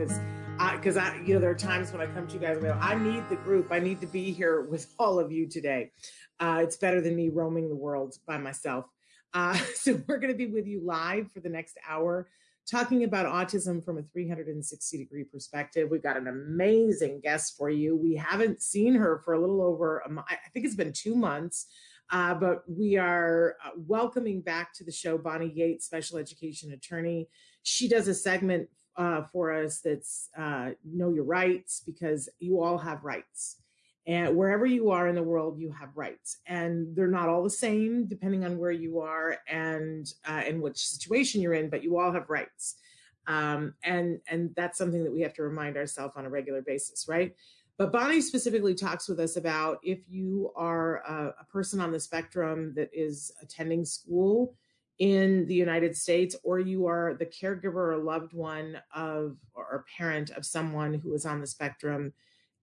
Because I, because I, you know, there are times when I come to you guys and go, I need the group. I need to be here with all of you today. Uh, it's better than me roaming the world by myself. Uh, so we're going to be with you live for the next hour talking about autism from a 360 degree perspective. We've got an amazing guest for you. We haven't seen her for a little over, a mo- I think it's been two months. Uh, but we are uh, welcoming back to the show Bonnie Yates, special education attorney. She does a segment uh, for us that's uh, Know Your Rights because you all have rights. And wherever you are in the world, you have rights. And they're not all the same depending on where you are and uh, in which situation you're in, but you all have rights. Um, and, and that's something that we have to remind ourselves on a regular basis, right? But Bonnie specifically talks with us about if you are a, a, person on the spectrum that is attending school in the United States, or you are the caregiver or loved one of or parent of someone who is on the spectrum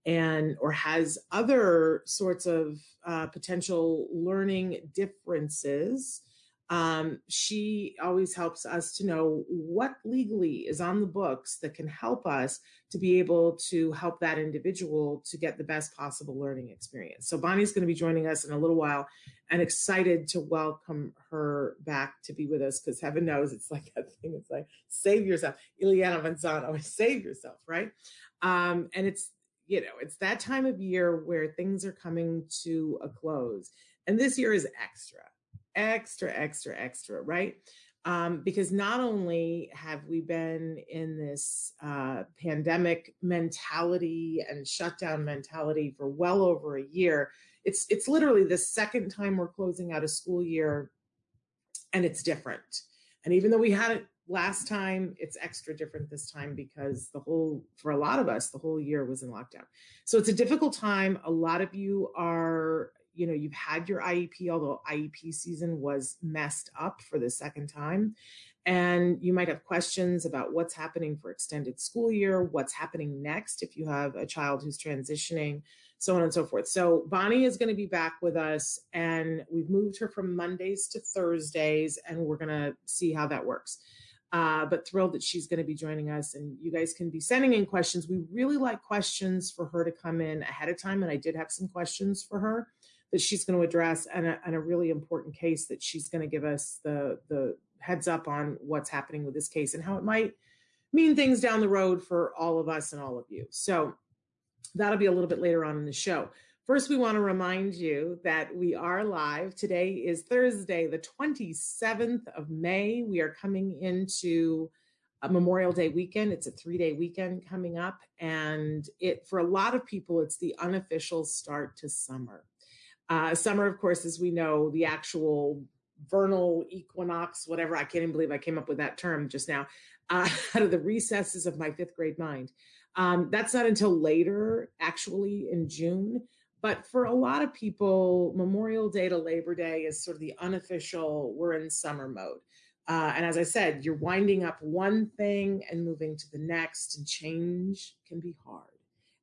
and or has other sorts of uh, potential learning differences um, she always helps us to know what legally is on the books that can help us to be able to help that individual to get the best possible learning experience. So Bonnie's going to be joining us in a little while and excited to welcome her back to be with us because heaven knows it's like that thing. It's like, save yourself. Ileana Vanzano, save yourself, right? Um, and it's, you know, it's that time of year where things are coming to a close. And this year is extra extra, extra, extra, right? Um, because not only have we been in this uh, pandemic mentality and shutdown mentality for well over a year, it's it's literally the second time we're closing out a school year, and it's different. And even though we had it last time, it's extra different this time because the whole for a lot of us the whole year was in lockdown. So it's a difficult time. A lot of you are you know you've had your IEP although IEP season was messed up for the second time. And you might have questions about what's happening for extended school year what's happening next if you have a child who's transitioning so on and so forth. So Bonnie is going to be back with us and we've moved her from Mondays to Thursdays and we're going to see how that works. Uh, but thrilled that she's going to be joining us and you guys can be sending in questions. We really like questions for her to come in ahead of time and i did have some questions for her that she's going to address and a, and a really important case that she's going to give us the the heads up on what's happening with this case and how it might mean things down the road for all of us and all of you. So that'll be a little bit later on in the show. First, we want to remind you that we are live. Today is Thursday, the 27th of May. We are coming into a Memorial Day weekend. It's a three day weekend coming up. And it, for a lot of people, it's the unofficial start to summer. Uh, summer, of course, as we know, the actual vernal equinox, whatever. I can't even believe I came up with that term just now, uh, out of the recesses of my fifth grade mind. Um, that's not until later, actually, in June. But for a lot of people, Memorial Day to Labor Day is sort of the unofficial, we're in summer mode. Uh, and as I said, you're winding up one thing and moving to the next, and change can be hard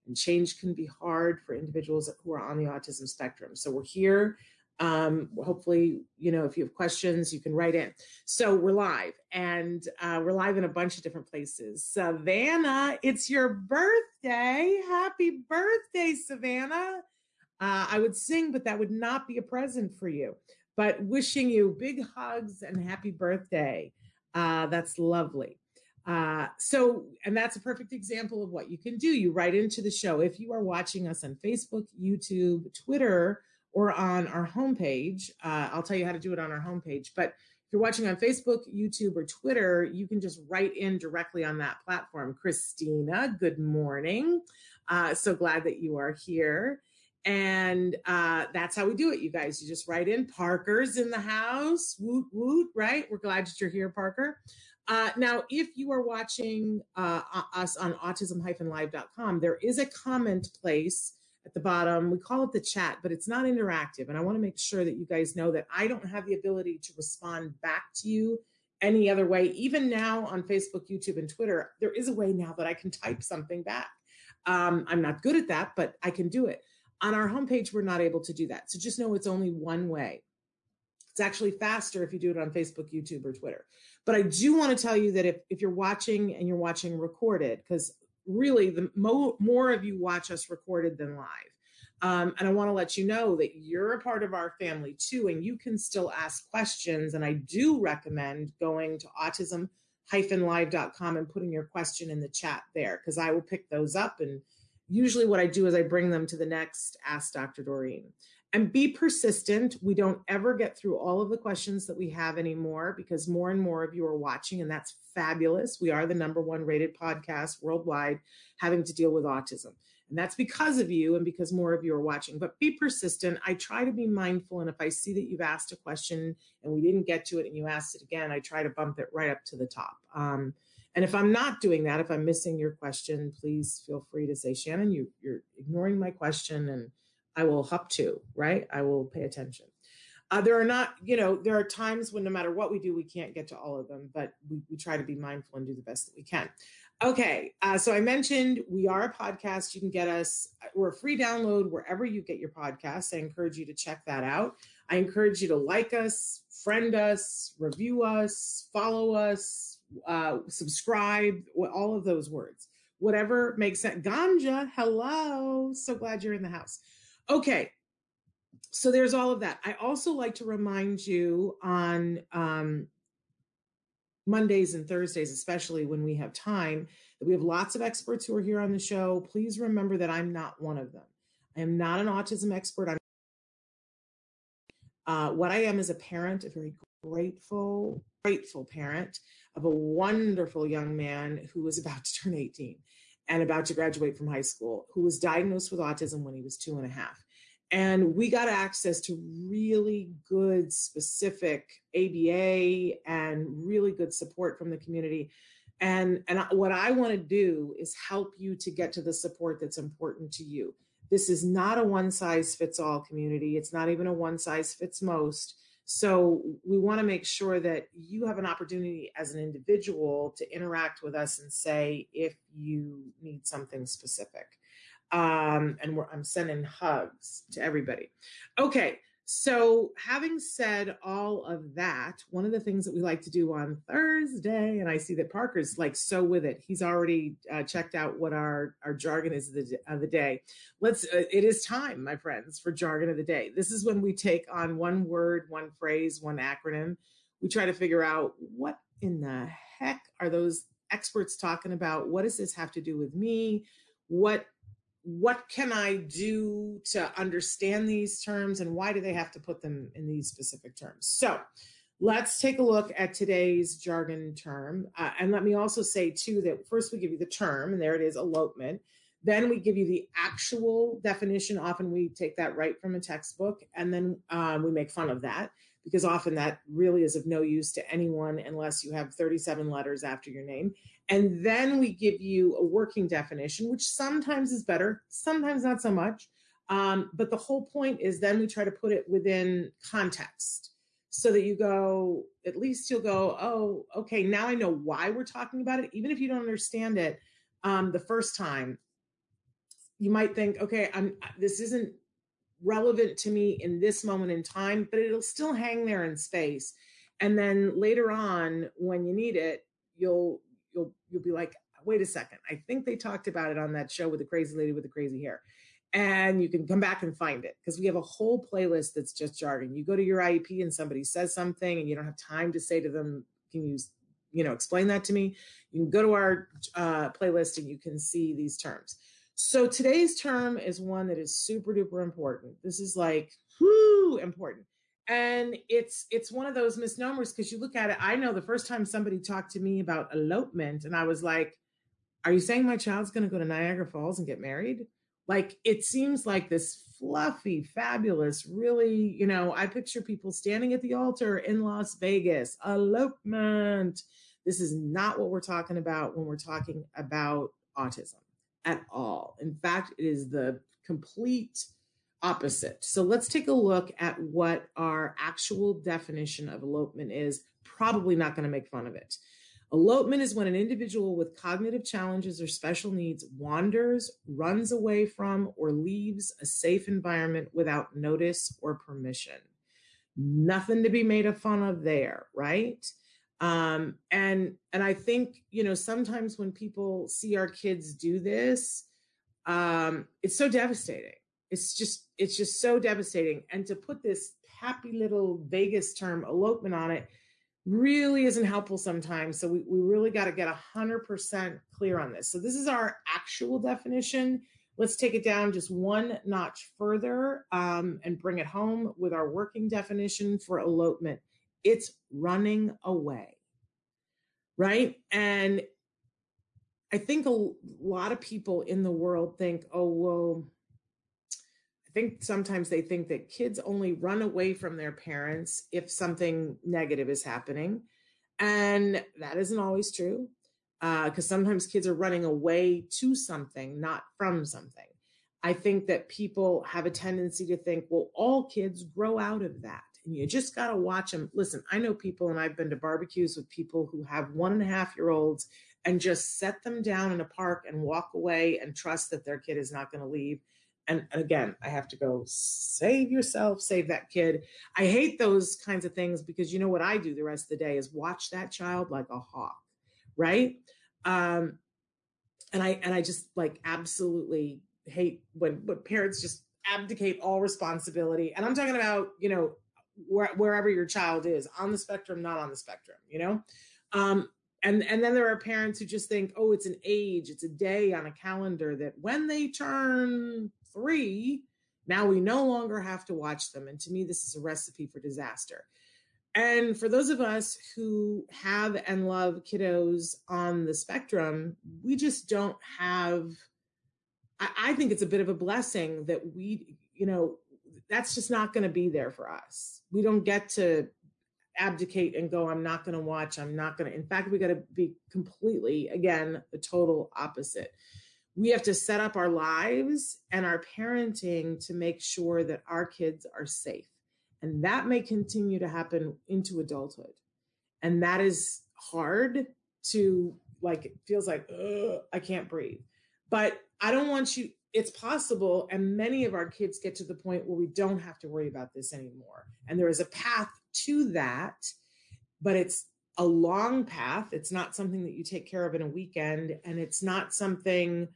and change can be hard for individuals who are on the autism spectrum. So we're here. Um, hopefully, you know, if you have questions, you can write in. So we're live and uh, we're live in a bunch of different places. Savannah, it's your birthday. Happy birthday, Savannah. Uh, I would sing, but that would not be a present for you. But wishing you big hugs and happy birthday. Uh, that's lovely. Uh, so, and that's a perfect example of what you can do. You write into the show. If you are watching us on Facebook, YouTube, Twitter, or on our homepage, uh, I'll tell you how to do it on our homepage. But if you're watching on Facebook, YouTube, or Twitter, you can just write in directly on that platform. Christina, good morning. Uh, so glad that you are here. And uh, that's how we do it, you guys. You just write in Parker's in the house. Woot, woot, right? We're glad that you're here, Parker. Uh, now, if you are watching uh, us on autism-live.com, there is a comment place at the bottom. We call it the chat, but it's not interactive. And I want to make sure that you guys know that I don't have the ability to respond back to you any other way. Even now on Facebook, YouTube, and Twitter, there is a way now that I can type something back. Um, I'm not good at that, but I can do it. On our homepage, we're not able to do that. So just know it's only one way. It's actually faster if you do it on Facebook, YouTube, or Twitter. But I do want to tell you that if, if you're watching and you're watching recorded, because really the mo- more of you watch us recorded than live. Um, and I want to let you know that you're a part of our family too, and you can still ask questions. And I do recommend going to autism-live.com and putting your question in the chat there, because I will pick those up. And usually what I do is I bring them to the next Ask Dr. Doreen and be persistent. We don't ever get through all of the questions that we have anymore because more and more of you are watching, and that's fabulous. We are the number one rated podcast worldwide having to deal with autism. And that's because of you and because more of you are watching. But be persistent. I try to be mindful. And if I see that you've asked a question and we didn't get to it and you asked it again, I try to bump it right up to the top. Um, and if I'm not doing that, if I'm missing your question, please feel free to say, Shannon, you, you're ignoring my question and I will hop to, right? I will pay attention. Uh, there are not, you know, there are times when no matter what we do, we can't get to all of them, but we, we try to be mindful and do the best that we can. Okay, uh, so I mentioned we are a podcast. You can get us, we're a free download wherever you get your podcasts. I encourage you to check that out. I encourage you to like us, friend us, review us, follow us, uh, subscribe, all of those words. Whatever makes sense. Ganja, hello. So glad you're in the house. Okay. So there's all of that. I also like to remind you on um, Mondays and Thursdays, especially when we have time, that we have lots of experts who are here on the show. Please remember that I'm not one of them. I am not an autism expert. I'm uh, what I am is a parent, a very grateful, grateful parent of a wonderful young man who was about to turn 18 and about to graduate from high school, who was diagnosed with autism when he was two and a half. And we got access to really good, specific ABA and really good support from the community. And, and what I want to do is help you to get to the support that's important to you. This is not a one size fits all community. It's not even a one size fits most. So we want to make sure that you have an opportunity as an individual to interact with us and say if you need something specific. Um, and I'm sending hugs to everybody. Okay, so, having said all of that, one of the things that we like to do on Thursday, and I see that Parker's like so with it. He's already uh, checked out what our our jargon is of the, of the day. Let's. Uh, it is time, my friends, for jargon of the day. This is when we take on one word, one phrase, one acronym. We try to figure out what in the heck are those experts talking about? What does this have to do with me? What what can I do to understand these terms and why do they have to put them in these specific terms? So let's take a look at today's jargon term. Uh, and let me also say, too, that first we give you the term, and there it is elopement. Then we give you the actual definition. Often we take that right from a textbook, and then um, we make fun of that because often that really is of no use to anyone unless you have 37 letters after your name. And then we give you a working definition, which sometimes is better, sometimes not so much. Um, but the whole point is then we try to put it within context so that you go, at least you'll go, oh, okay, now I know why we're talking about it. Even if you don't understand it um, the first time, you might think, okay, I'm this isn't relevant to me in this moment in time, but it'll still hang there in space. And then later on, when you need it, you'll you'll you'll be like, wait a second, I think they talked about it on that show with the crazy lady with the crazy hair. And you can come back and find it because we have a whole playlist that's just jargon. You go to your IEP and somebody says something and you don't have time to say to them, can you you know, explain that to me. You can go to our uh, playlist and you can see these terms. So today's term is one that is super duper important. This is like, whoo, important. And it's it's one of those misnomers because you look at it. I know the first time somebody talked to me about elopement, and I was like, "Are you saying my child's going to go to Niagara Falls and get married?" Like it seems like this fluffy, fabulous, really, you know, I picture people standing at the altar in Las Vegas, elopement. This is not what we're talking about when we're talking about autism at all. In fact, it is the complete opposite. So let's take a look at what our actual definition of elopement is. Probably not going to make fun of it. Elopement is when an individual with cognitive challenges or special needs wanders, runs away from, or leaves a safe environment without notice or permission. Nothing to be made of fun of there, right? Um, and and I think you know sometimes when people see our kids do this, um, it's so devastating. It's just it's just so devastating. And to put this happy little Vegas term elopement on it really isn't helpful sometimes. So we, we really got to get 100% clear on this. So this is our actual definition. Let's take it down just one notch further um, and bring it home with our working definition for elopement. It's running away, right? And I think a lot of people in the world think, oh, well, think sometimes they think that kids only run away from their parents if something negative is happening. And that isn't always true because uh, sometimes kids are running away to something, not from something. I think that people have a tendency to think, well, all kids grow out of that. And you just got to watch them. Listen, I know people, and I've been to barbecues with people who have one and a half year olds and just set them down in a park and walk away and trust that their kid is not going to leave and again, I have to go save yourself, save that kid. I hate those kinds of things because you know what I do the rest of the day is watch that child like a hawk, right? Um, and I and I just like absolutely hate when when parents just abdicate all responsibility. And I'm talking about you know where, wherever your child is on the spectrum, not on the spectrum, you know. Um, and and then there are parents who just think, oh, it's an age, it's a day on a calendar that when they turn three, now we no longer have to watch them. And to me, this is a recipe for disaster. And for those of us who have and love kiddos on the spectrum, we just don't have. I, I think it's a bit of a blessing that we, you know, that's just not going to be there for us. We don't get to abdicate and go, I'm not going to watch, I'm not going to. In fact, we got to be completely, again, the total opposite we have to set up our lives and our parenting to make sure that our kids are safe. And that may continue to happen into adulthood. And that is hard to like, it feels like, I can't breathe. But I don't want you, it's possible. And many of our kids get to the point where we don't have to worry about this anymore. And there is a path to that, but it's a long path. It's not something that you take care of in a weekend. And it's not something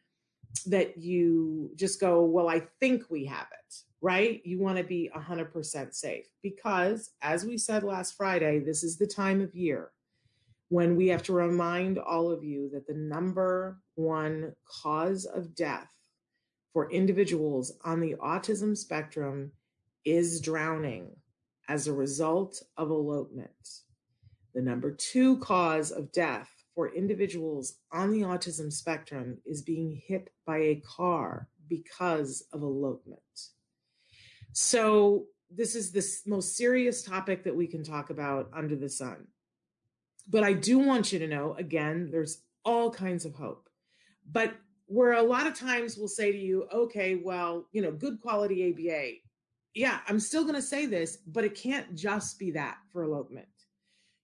that you just go, well, I think we have it, right? You want to be 100% safe because, as we said last Friday, this is the time of year when we have to remind all of you that the number one cause of death for individuals on the autism spectrum is drowning as a result of elopement. The number two cause of death for individuals on the autism spectrum is being hit by a car because of elopement. So, this is the most serious topic that we can talk about under the sun. But I do want you to know again, there's all kinds of hope. But where a lot of times we'll say to you, okay, well, you know, good quality ABA. Yeah, I'm still going to say this, but it can't just be that for elopement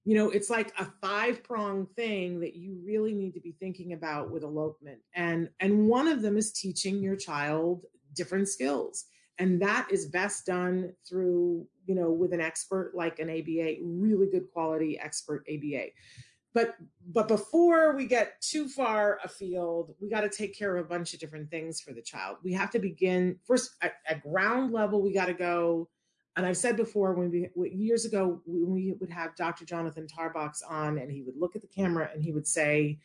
you know it's like a five prong thing that you really need to be thinking about with elopement. And and one of them is teaching your child different skills. And that is best done through you know with an expert like an aba really good quality expert aba but but before we get too far afield we got to take care of a bunch of different things for the child. We have to begin first at, at ground level we got to go and I've said before when we years ago when we would have Dr. Jonathan Tarbox on, and he would look at the camera and he would say,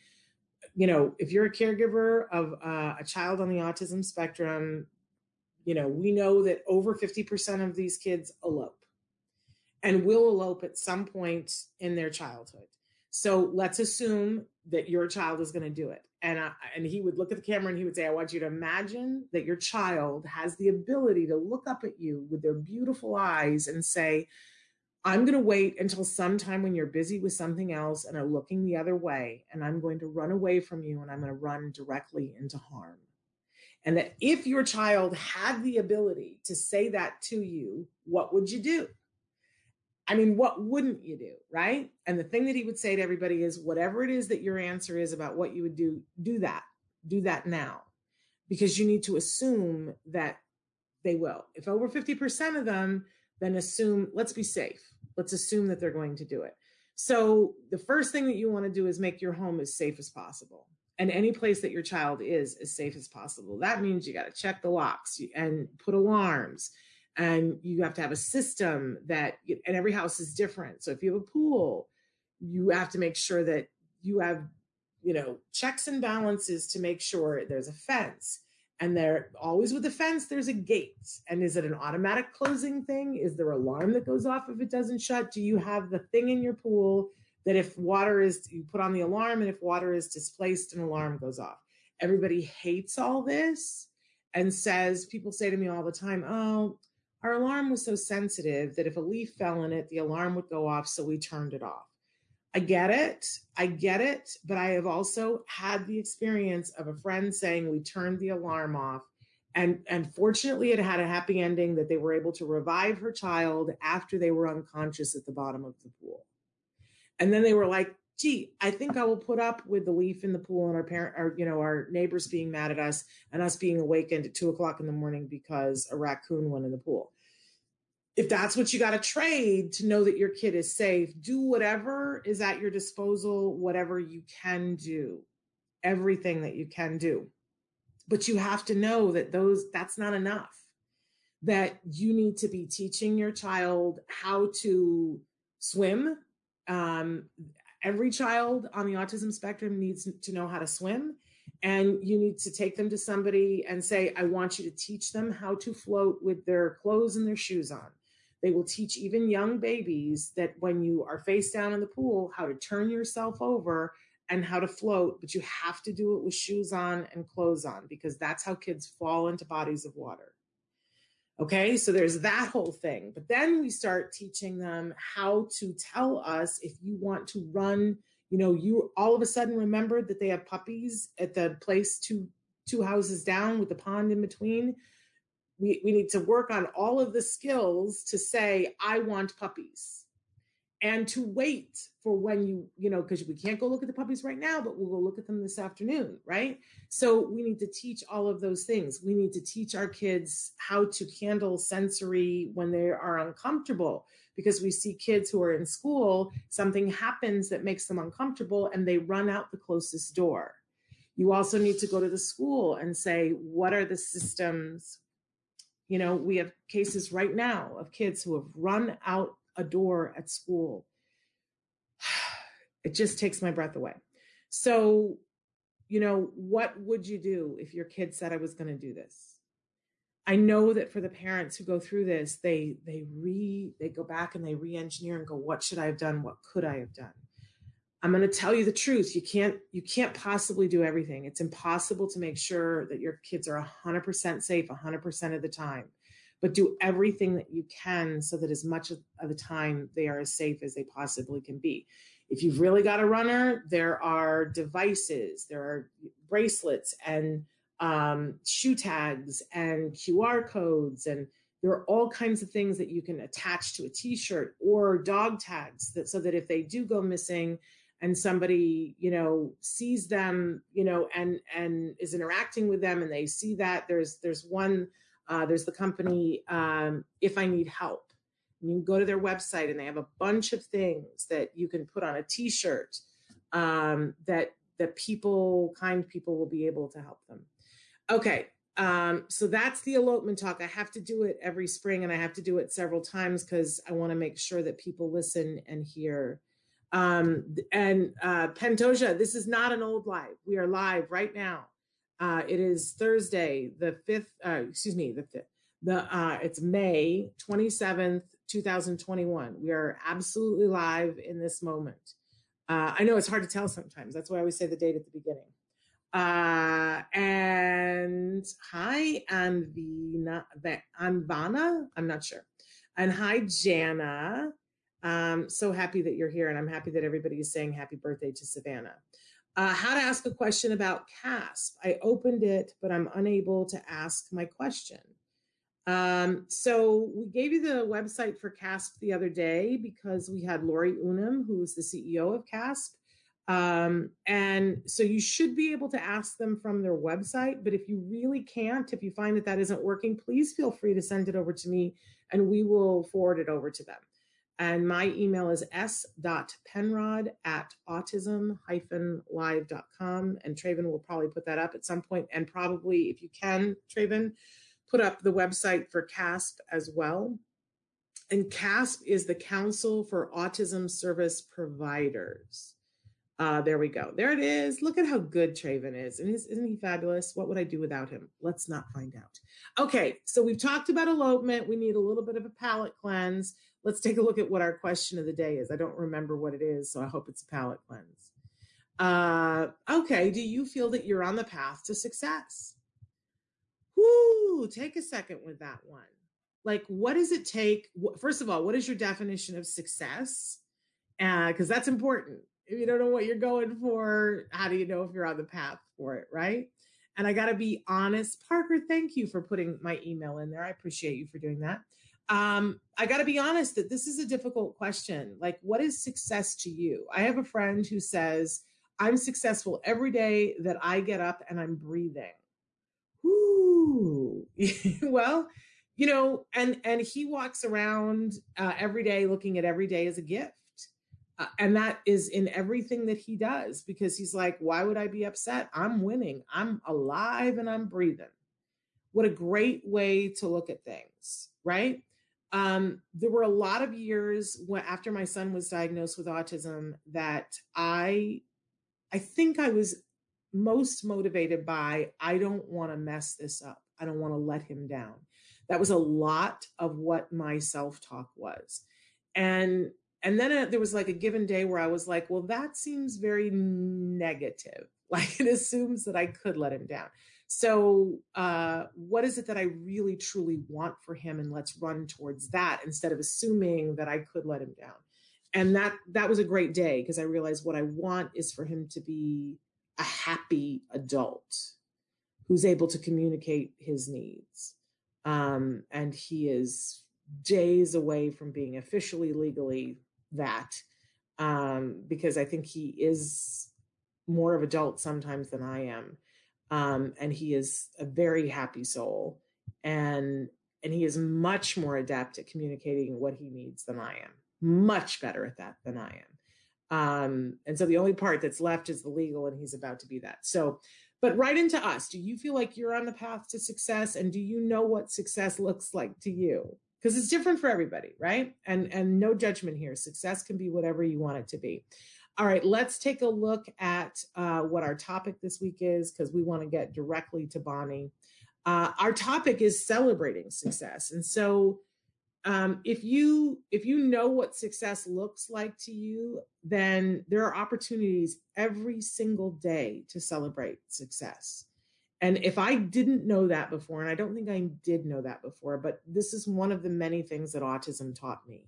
you know, if you're a caregiver of uh, a child on the autism spectrum, you know, we know that over 50% of these kids elope and will elope at some point in their childhood. So let's assume that your child is going to do it. And I, and he would look at the camera and he would say, "I want you to imagine that your child has the ability to look up at you with their beautiful eyes and say." I'm going to wait until sometime when you're busy with something else and are looking the other way, and I'm going to run away from you and I'm going to run directly into harm. And that if your child had the ability to say that to you, what would you do? I mean, what wouldn't you do? Right. And the thing that he would say to everybody is whatever it is that your answer is about what you would do, do that. Do that now. Because you need to assume that they will. If over 50% of them, then assume, let's be safe. Let's assume that they're going to do it. So the first thing that you want to do is make your home as safe as possible. And any place that your child is as safe as possible. That means you got to check the locks and put alarms and you have to have a system that and every house is different. So if you have a pool you have to make sure that you have you know checks and balances to make sure there's a fence. And there always with the fence there's a gate. And is it an automatic closing thing? Is there alarm that goes off if it doesn't shut? Do you have the thing in your pool that if water is you put on the alarm and if water is displaced an alarm goes off? Everybody hates all this and says people say to me all the time oh our alarm was so sensitive that if a leaf fell in it, the alarm would go off, so we turned it off. I get it. I get it. But I have also had the experience of a friend saying we turned the alarm off. And, and fortunately, it had a happy ending that they were able to revive her child after they were unconscious at the bottom of the pool. And then they were like, gee, I think I will put up with the leaf in the pool and our parent, or you know, our neighbors being mad at us and us being awakened at two o'clock in the morning because a raccoon went in the pool. If that's what you got to trade to know that your kid is safe, do whatever is at your disposal, whatever you can do, everything that you can do. But you have to know that those that's not enough. That you need to be teaching your child how to swim, um, every child on the autism spectrum needs to know how to swim and you need to take them to somebody and say i want you to teach them how to float with their clothes and their shoes on. They will teach even young babies that when you are face down in the pool how to turn yourself over and how to float but you have to do it with shoes on and clothes on because that's how kids fall into bodies of water Okay, so there's that whole thing. But then we start teaching them how to tell us if you want to run, you know, you all of a sudden remembered that they have puppies at the place two two houses down with the pond in between. We, we need to work on all of the skills to say, I want puppies and to wait for when you you know because we can't go look at the puppies right now but we'll go look at them this afternoon right? So we need to teach all of those things. We need to teach our kids how to handle sensory when they are uncomfortable because we see kids who are in school something happens that makes them uncomfortable and they run out the closest door. You also need to go to the school and say what are the systems? You know we have cases right now of kids who have run out a door at school. It just takes my breath away. So, you know, what would you do if your kid said I was going to do this? I know that for the parents who go through this, they they re they go back and they re-engineer and go, what should I have done? What could I have done? I'm going to tell you the truth. You can't you can't possibly do everything. It's impossible to make sure that your kids are 100% safe 100% of the time but do everything that you can so that as much of the time they are as safe as they possibly can be. If you've really got a runner, there are devices, there are bracelets and um, shoe tags and QR codes, and there are all kinds of things that you can attach to a T-shirt or dog tags that so that if they do go missing and somebody you know sees them you know and and is interacting with them and they see that there's there's one uh, there's the company um, If I Need Help. You can go to their website and they have a bunch of things that you can put on a T-shirt um, that that people, kind people, will be able to help them. Okay, Um, so that's the elopement talk. I have to do it every spring and I have to do it several times because I want to make sure that people listen and hear. Um, and uh, Pantoja, this is not an old live. We are live right now. Uh, it is Thursday, the 5th, uh, excuse me, the 5th. The, uh, it's May 27th, 2021. We are absolutely live in this moment. Uh, I know it's hard to tell sometimes. That's why I always say the date at the beginning. Uh, and hi, Anvina, Anvana, I'm not sure. And hi, Jana. Um, so happy that you're here, and I'm happy that everybody is saying happy birthday to Savannah. Uh, how to ask a question about CASP. I opened it, but I'm unable to ask my question. Um, so we gave you the website for CASP the other day because we had Lorri Unumb, who is the CEO of CASP, um, and so you should be able to ask them from their website. But if you really can't, if you find that that isn't working, please feel free to send it over to me and we will forward it over to them. And my email is s.penrod at autism-live.com. And Traven will probably put that up at some point. And probably, if you can, Traven, put up the website for CASP as well. And CASP is the Council for Autism Service Providers. Uh, there we go. There it is. Look at how good Traven is. And isn't he fabulous? What would I do without him? Let's not find out. Okay, so we've talked about elopement. We need a little bit of a palate cleanse. Let's take a look at what our question of the day is. I don't remember what it is, so I hope it's a palate cleanse. Uh, okay, do you feel that you're on the path to success? Whoo, take a second with that one. Like, what does it take? First of all, what is your definition of success? Because uh, that's important if you don't know what you're going for, how do you know if you're on the path for it, right? And I got to be honest, Parker, thank you for putting my email in there. I appreciate you for doing that. Um, I got to be honest that this is a difficult question. Like, what is success to you? I have a friend who says, I'm successful every day that I get up and I'm breathing. Whoo. well, you know, and and he walks around uh, every day looking at every day as a gift uh, and that is in everything that he does because he's like, why would I be upset? I'm winning. I'm alive and I'm breathing. What a great way to look at things, right? Um, there were a lot of years when, after my son was diagnosed with autism that I, I think I was most motivated by I don't want to mess this up. I don't want to let him down. That was a lot of what my self talk was. And and then uh, there was like a given day where I was like, well, that seems very negative. Like it assumes that I could let him down. So, uh, what is it that I really truly want for him? And let's run towards that instead of assuming that I could let him down. And that that was a great day because I realized what I want is for him to be a happy adult who's able to communicate his needs. Um, and he is days away from being officially legally that um, because I think he is more of adult sometimes than I am. Um, and he is a very happy soul and and he is much more adept at communicating what he needs than I am. Much better at that than I am. Um, and so the only part that's left is the legal, and he's about to be that. So, but right into us. Do you feel like you're on the path to success? And do you know what success looks like to you? because it's different for everybody, right? And and no judgment here. Success can be whatever you want it to be. All right, let's take a look at uh, what our topic this week is because we want to get directly to Bonnie. Uh, our topic is celebrating success, and so um, if you if you know what success looks like to you, then there are opportunities every single day to celebrate success. And if I didn't know that before, and I don't think I did know that before, but this is one of the many things that autism taught me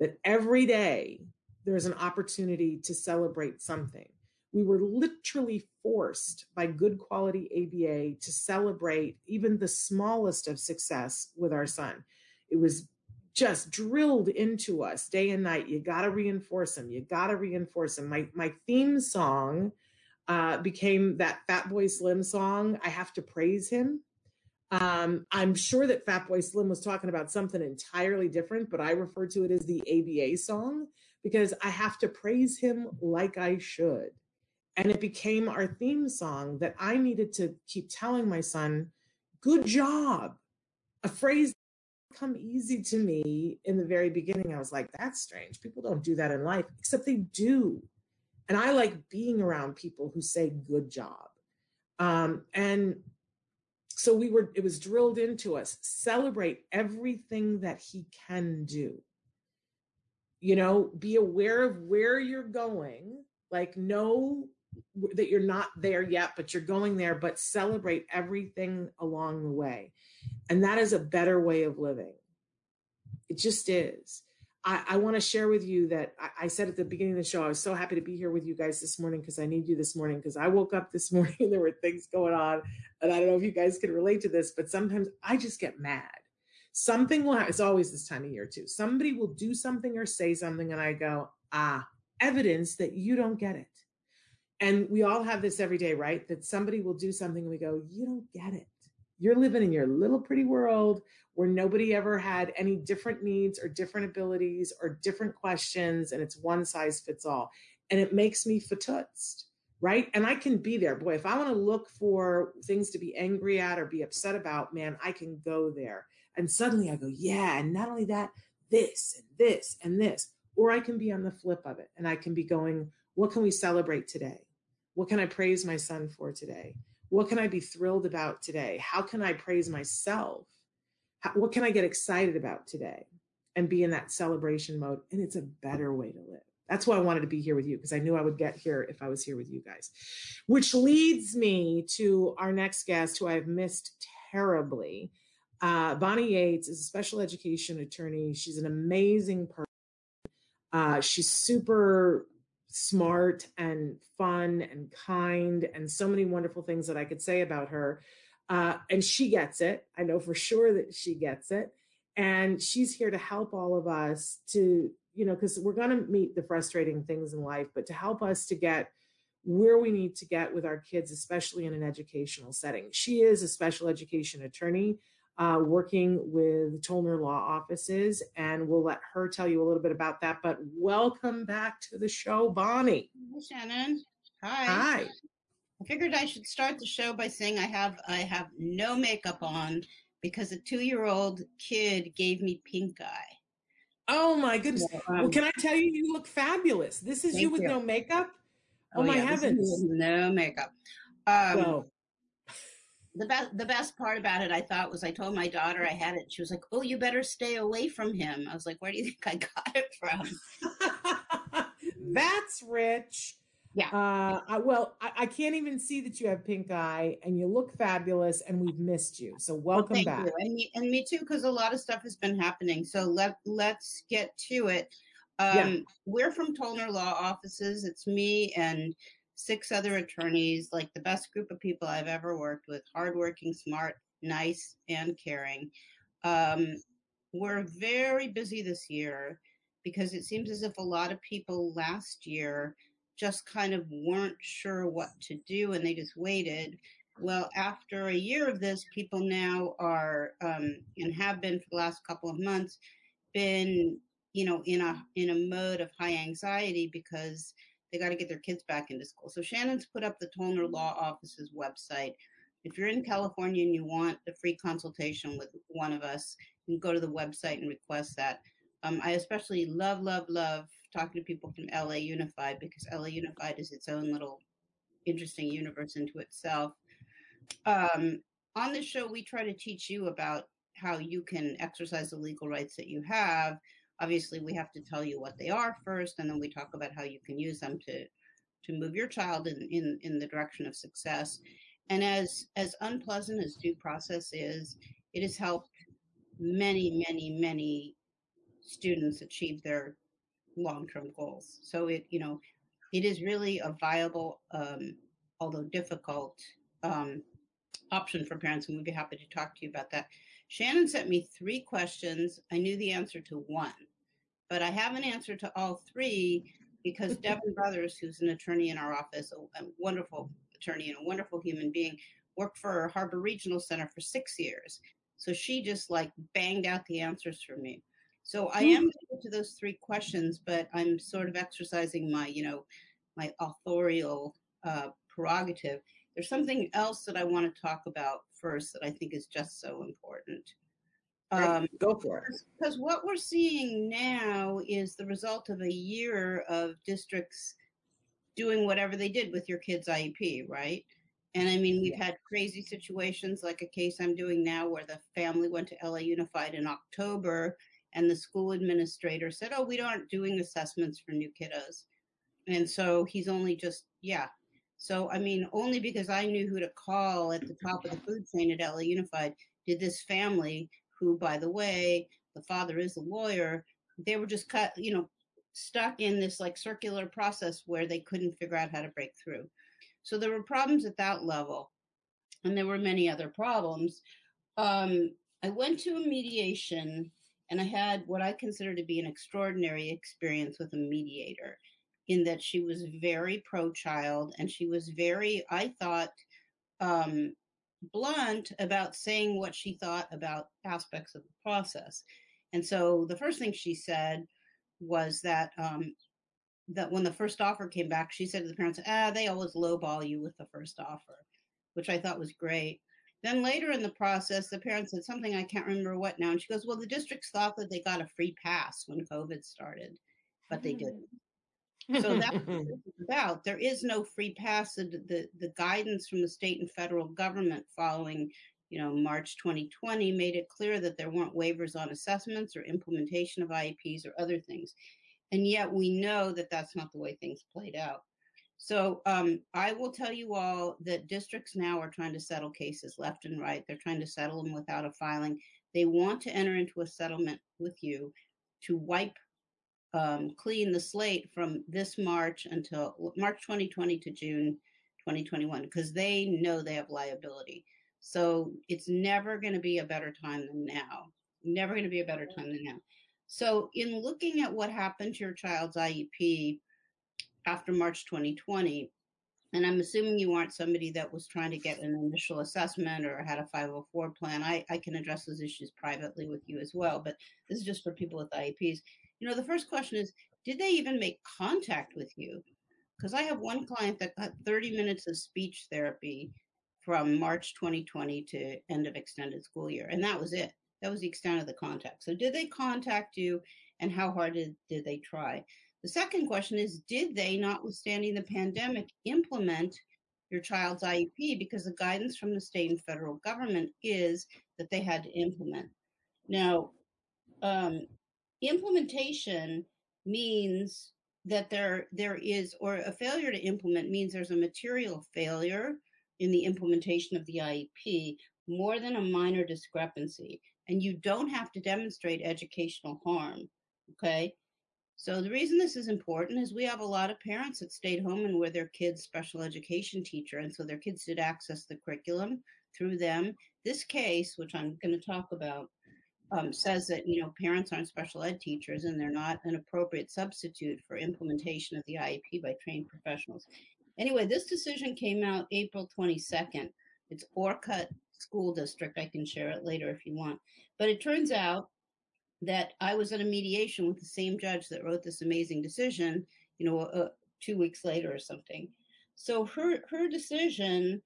that every day there's an opportunity to celebrate something. We were literally forced by good quality ABA to celebrate even the smallest of success with our son. It was just drilled into us day and night. You got to reinforce him. You got to reinforce him. My my theme song uh, became that Fatboy Slim song, I Have to Praise Him. Um, I'm sure that Fatboy Slim was talking about something entirely different, but I refer to it as the ABA song because I have to praise him like I should. And it became our theme song that I needed to keep telling my son, good job, a phrase come easy to me in the very beginning. I was like, that's strange. People don't do that in life, except they do. And I like being around people who say good job. Um, and so we were, it was drilled into us celebrate everything that he can do. You know, be aware of where you're going, like know that you're not there yet, but you're going there, but celebrate everything along the way. And that is a better way of living. It just is. I, I want to share with you that I, I, said at the beginning of the show, I was so happy to be here with you guys this morning because I need you this morning because I woke up this morning and there were things going on. And I don't know if you guys can relate to this, but sometimes I just get mad. Something will happen. It's always this time of year too. Somebody will do something or say something, and I go, ah, evidence that you don't get it. And we all have this every day, right? That somebody will do something and we go, you don't get it. You're living in your little pretty world where nobody ever had any different needs or different abilities or different questions, and it's one size fits all. And it makes me fatutzed, right? And I can be there. Boy, if I want to look for things to be angry at or be upset about, man, I can go there. And suddenly I go, yeah. And not only that, this and this and this. Or I can be on the flip of it and I can be going, what can we celebrate today? What can I praise my son for today? What can I be thrilled about today? How can I praise myself? How, what can I get excited about today? And be in that celebration mode. And it's a better way to live. That's why I wanted to be here with you because I knew I would get here if I was here with you guys. Which leads me to our next guest who I have missed terribly. Uh, Bonnie Yates is a special education attorney. She's an amazing person. Uh, she's super smart and fun and kind and so many wonderful things that I could say about her. Uh, and she gets it. I know for sure that she gets it. And she's here to help all of us to, you know, because we're going to meet the frustrating things in life, but to help us to get where we need to get with our kids, especially in an educational setting. She is a special education attorney uh, working with Tollner Law Offices, and we'll let her tell you a little bit about that. But welcome back to the show, Bonnie. Hi, Shannon. Hi. Hi. I figured I should start the show by saying I have I have no makeup on because a two-year-old kid gave me pink eye. Oh my goodness! Um, well, can I tell you, you look fabulous. This is you with you. no makeup. Oh, oh my yeah, heavens! No makeup. Um, the best the best part about it I thought was I told my daughter I had it. She was like, "Oh, you better stay away from him." I was like, "Where do you think I got it from?" That's rich. Yeah. Uh, I, well, I, I, can't even see that you have pink eye, and you look fabulous, and we've missed you. So welcome well, back. You. And me, and me too, because a lot of stuff has been happening. So let let's get to it. Um, yeah. We're from Tollner Law Offices. It's me and six other attorneys, like the best group of people I've ever worked with, hardworking, smart, nice, and caring. Um, we're very busy this year because it seems as if a lot of people last year just kind of weren't sure what to do and they just waited. Well, after a year of this, people now are um, and have been for the last couple of months been, you know, in a in a mode of high anxiety because they got to get their kids back into school. So Shannon's put up the Tollner Law Office's website. If you're in California and you want a free consultation with one of us, you can go to the website and request that. Um, I especially love, love, love talking to people from LA Unified because LA Unified is its own little interesting universe into itself. Um, on this show, we try to teach you about how you can exercise the legal rights that you have obviously we have to tell you what they are first and then we talk about how you can use them to to move your child in in, in the direction of success. And as as unpleasant as due process is it has helped many many many students achieve their long-term goals. So it you know it is really a viable um, although difficult um, option for parents and we'd be happy to talk to you about that Shannon sent me three questions. I knew the answer to one, but I have an answer to all three because Devin Brothers, who's an attorney in our office, a, a wonderful attorney and a wonderful human being, worked for Harbor Regional Center for six years. So she just like banged out the answers for me. So I am hmm. to those three questions, but I'm sort of exercising my, you know, my authorial uh, prerogative there's something else that I want to talk about first that I think is just so important. Um, Go for it. Because what we're seeing now is the result of a year of districts doing whatever they did with your kid's IEP, right? And I mean, we've yeah. had crazy situations like a case I'm doing now where the family went to LA Unified in October and the school administrator said, Oh, we aren't doing assessments for new kiddos. And so he's only just, yeah. So, I mean, only because I knew who to call at the top of the food chain at LA Unified did this family who, by the way, the father is a lawyer, they were just cut, you know, stuck in this like circular process where they couldn't figure out how to break through. So there were problems at that level, and there were many other problems. Um, I went to a mediation and I had what I consider to be an extraordinary experience with a mediator in that she was very pro child and she was very, I thought, um, blunt about saying what she thought about aspects of the process. And so the first thing she said was that um, that when the first offer came back, she said to the parents, "Ah, they always lowball you with the first offer," which I thought was great. Then later in the process, the parents said something I can't remember what now, and she goes, "Well, the districts thought that they got a free pass when COVID started, but they didn't." So that's what it's about. There is no free pass. The, the, the guidance from the state and federal government following, you know, March 2020 made it clear that there weren't waivers on assessments or implementation of IEPs or other things. And yet we know that that's not the way things played out. So um, I will tell you all that districts now are trying to settle cases left and right. They're trying to settle them without a filing. They want to enter into a settlement with you to wipe um, clean the slate from this March until March 2020 to June 2021 because they know they have liability. So it's never going to be a better time than now. Never going to be a better time than now. So, in looking at what happened to your child's IEP after March 2020, and I'm assuming you aren't somebody that was trying to get an initial assessment or had a 504 plan. I, I can address those issues privately with you as well, but this is just for people with IEPs you know, the first question is, did they even make contact with you? Because I have one client that got 30 minutes of speech therapy from March 2020 to end of extended school year. And that was it. That was the extent of the contact. So did they contact you and how hard did, did they try? The second question is, did they, notwithstanding the pandemic, implement your child's IEP? Because the guidance from the state and federal government is that they had to implement. Now, um, implementation means that there there is or a failure to implement means there's a material failure in the implementation of the IEP more than a minor discrepancy and you don't have to demonstrate educational harm okay? So the reason this is important is we have a lot of parents that stayed home and were their kids special education teacher and so their kids did access the curriculum through them. This case which i'm going to talk about um, says that you know parents aren't special ed teachers and they're not an appropriate substitute for implementation of the IEP by trained professionals. Anyway, this decision came out April 22nd. It's Orcutt School District. I can share it later if you want. But it turns out that I was at a mediation with the same judge that wrote this amazing decision, you know, uh, two weeks later or something. So her her decision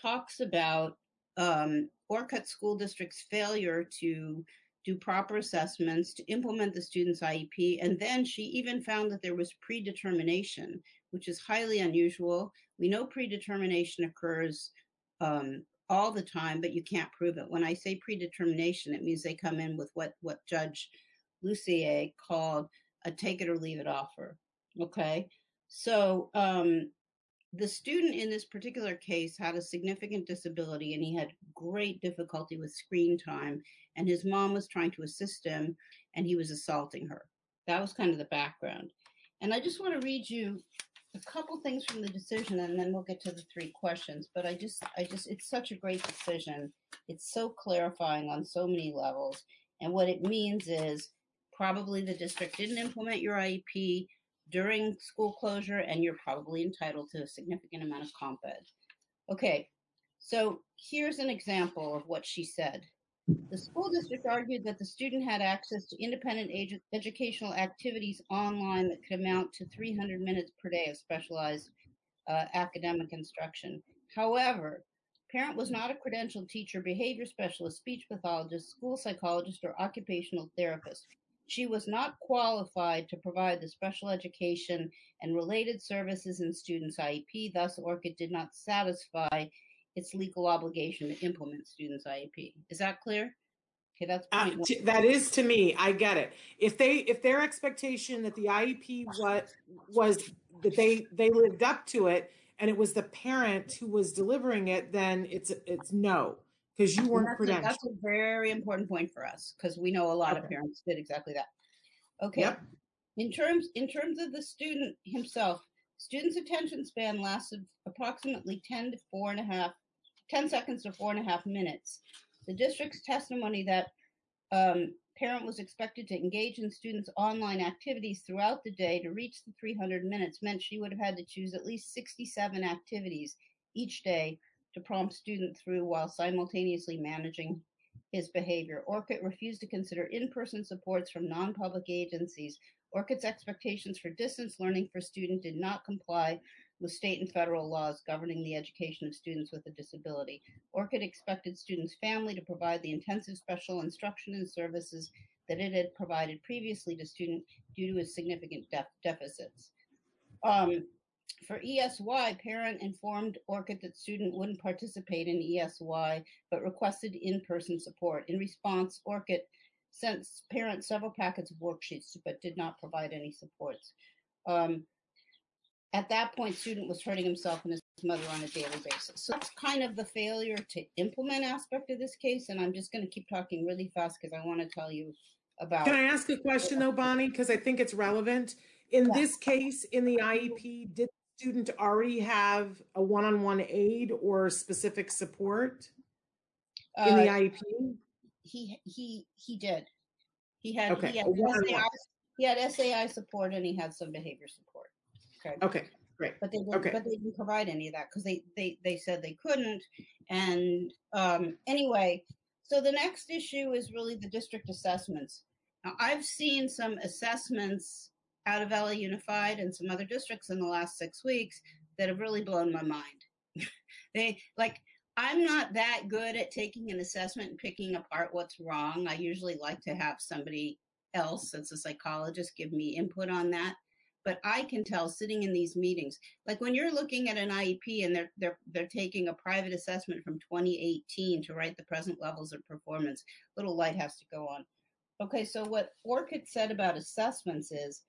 talks about um, Orcutt School District's failure to do proper assessments, to implement the student's IEP. And then she even found that there was predetermination, which is highly unusual. We know predetermination occurs um, all the time, but you can't prove it. When I say predetermination, it means they come in with what, what Judge Lussier called a take it or leave it offer. Okay. So um, the student in this particular case had a significant disability and he had great difficulty with screen time and his mom was trying to assist him and he was assaulting her. That was kind of the background. And i just want to read you a couple things from the decision and then we'll get to the three questions but i just i just it's such a great decision. It's so clarifying on so many levels. And what it means is probably the district didn't implement your iep during school closure, and you're probably entitled to a significant amount of comp ed. Okay, so here's an example of what she said. The school district argued that the student had access to independent ed- educational activities online that could amount to 300 minutes per day of specialized uh, academic instruction. However, parent was not a credentialed teacher, behavior specialist, speech pathologist, school psychologist, or occupational therapist. She was not qualified to provide the special education and related services in students' IEP. Thus, Orcutt did not satisfy its legal obligation to implement students' IEP. Is that clear? Okay, that's uh, that is to me. I get it. If they if their expectation that the IEP was was that they they lived up to it and it was the parent who was delivering it, then it's it's no because you weren't that's that's a very important point for us because we know a lot okay. of parents did exactly that. Okay. Yep. In terms in terms of the student himself, student's attention span lasted approximately 10 to four and a half 10 seconds to four and a half minutes. The district's testimony that um, parent was expected to engage in students' online activities throughout the day to reach the 300 minutes meant she would have had to choose at least 67 activities each day to prompt student through while simultaneously managing his behavior. Orcutt refused to consider in-person supports from non-public agencies. Orcutt's expectations for distance learning for students did not comply with state and federal laws governing the education of students with a disability. Orcutt expected students' family to provide the intensive special instruction and services that it had provided previously to students due to its significant def- deficits. Um, for ESY, parent informed Orcutt that student wouldn't participate in ESY, but requested in-person support. In response, Orcutt sent parents several packets of worksheets, but did not provide any supports. Um, at that point, student was hurting himself and his mother on a daily basis. So that's kind of the failure to implement aspect of this case. And I'm just going to keep talking really fast because I want to tell you about. Can I ask a question though, Bonnie? Because I think it's relevant. In yeah. this case, in the IEP, did student already have a one-on-one aide or specific support in uh, the IEP? He he he did. He had okay. he had, SAI, he had SAI support and he had some behavior support. Okay. Okay. Great. But they didn't, okay. but they didn't provide any of that because they, they they said they couldn't. And um, anyway, so the next issue is really the district assessments. Now I've seen some assessments out of LA Unified and some other districts in the last six weeks that have really blown my mind. they like I'm not that good at taking an assessment and picking apart what's wrong. I usually like to have somebody else that's a psychologist give me input on that but I can tell sitting in these meetings, like when you're looking at an IEP and they're they're they're taking a private assessment from 2018 to write the present levels of performance, little light has to go on. Okay, so what Orcutt said about assessments is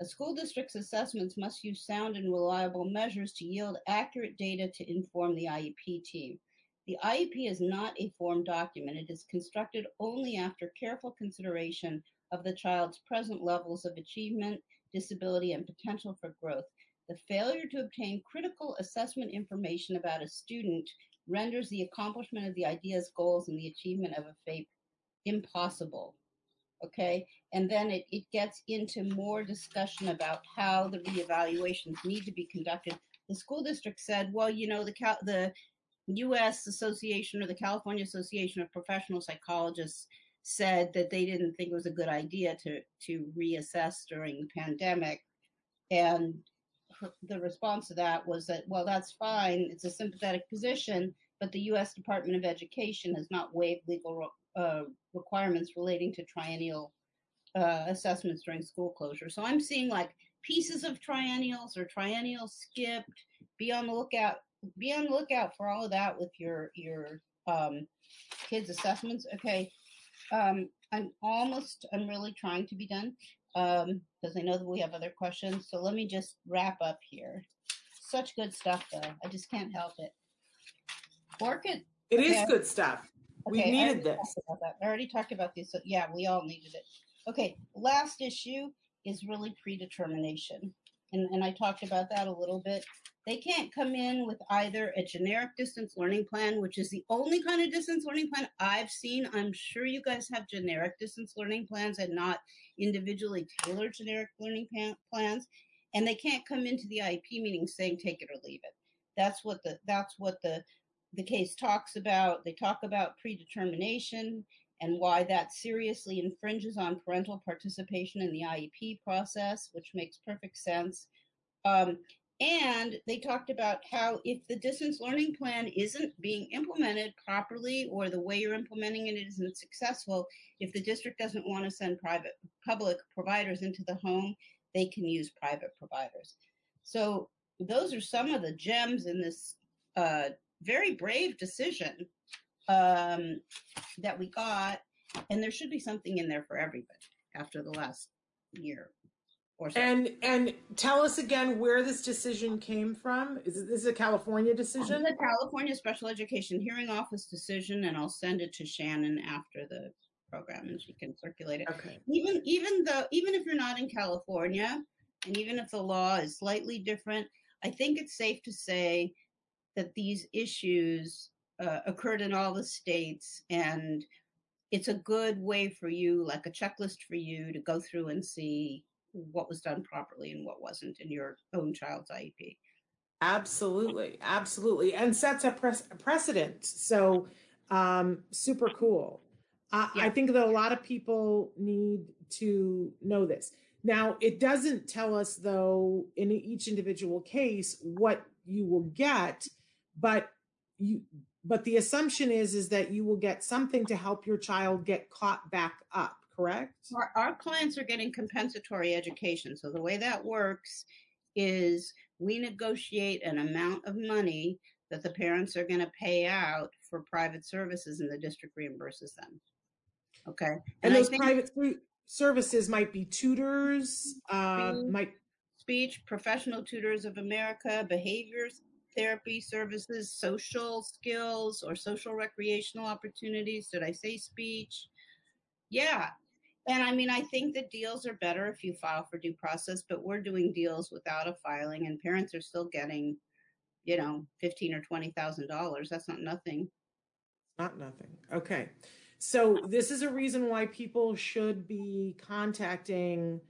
a school district's assessments must use sound and reliable measures to yield accurate data to inform the IEP team. The IEP is not a form document. It is constructed only after careful consideration of the child's present levels of achievement disability, and potential for growth. The failure to obtain critical assessment information about a student renders the accomplishment of the ideas, goals, and the achievement of a FAPE impossible. Okay, and then it, it gets into more discussion about how the reevaluations need to be conducted. The school district said, well, you know, the the U.S. Association or the California Association of Professional Psychologists said that they didn't think it was a good idea to to reassess during the pandemic and the response to that was that well that's fine it's a sympathetic position but the US Department of Education has not waived legal uh, requirements relating to triennial uh, assessments during school closure so i'm seeing like pieces of triennials or triennials skipped be on the lookout be on the lookout for all of that with your your um, kids assessments okay um, I'm almost, I'm really trying to be done um, because I know that we have other questions. So let me just wrap up here. Such good stuff, though. I just can't help it. Orcutt. It okay, is good stuff. We okay, needed this. I already talked about this. So yeah, we all needed it. Okay, last issue is really predetermination. And, and I talked about that a little bit. They can't come in with either a generic distance learning plan, which is the only kind of distance learning plan I've seen. I'm sure you guys have generic distance learning plans and not individually tailored generic learning plans. And they can't come into the IEP meeting saying take it or leave it. That's what the that's what the the case talks about. They talk about predetermination and why that seriously infringes on parental participation in the IEP process, which makes perfect sense. Um, And they talked about how if the distance learning plan isn't being implemented properly or the way you're implementing it isn't successful, if the district doesn't want to send private public providers into the home, they can use private providers. So those are some of the gems in this uh, very brave decision um, that we got. And there should be something in there for everybody after the last year or so. And and tell us again where this decision came from. Is it, this is a California decision? The California Special Education Hearing Office decision, and I'll send it to Shannon after the program, and she can circulate it. Okay. Even even though even if you're not in California, and even if the law is slightly different, I think it's safe to say that these issues uh, occurred in all the states, and it's a good way for you, like a checklist for you, to go through and see what was done properly and what wasn't in your own child's IEP. Absolutely, absolutely, and sets a, a precedent. So, um, super cool. Uh, yeah. I think that a lot of people need to know this. Now, it doesn't tell us though in each individual case what you will get, but you but the assumption is is that you will get something to help your child get caught back up correct? Our, our clients are getting compensatory education. So the way that works is we negotiate an amount of money that the parents are going to pay out for private services and the district reimburses them. Okay. And, and those private services might be tutors, uh, might speech, professional tutors of America, behaviors therapy services, social skills or social recreational opportunities. Did I say speech? Yeah, and I mean, I think that deals are better if you file for due process, but we're doing deals without a filing, and parents are still getting, you know, fifteen or twenty thousand dollars. That's not nothing. Not nothing. Okay, so this is a reason why people should be contacting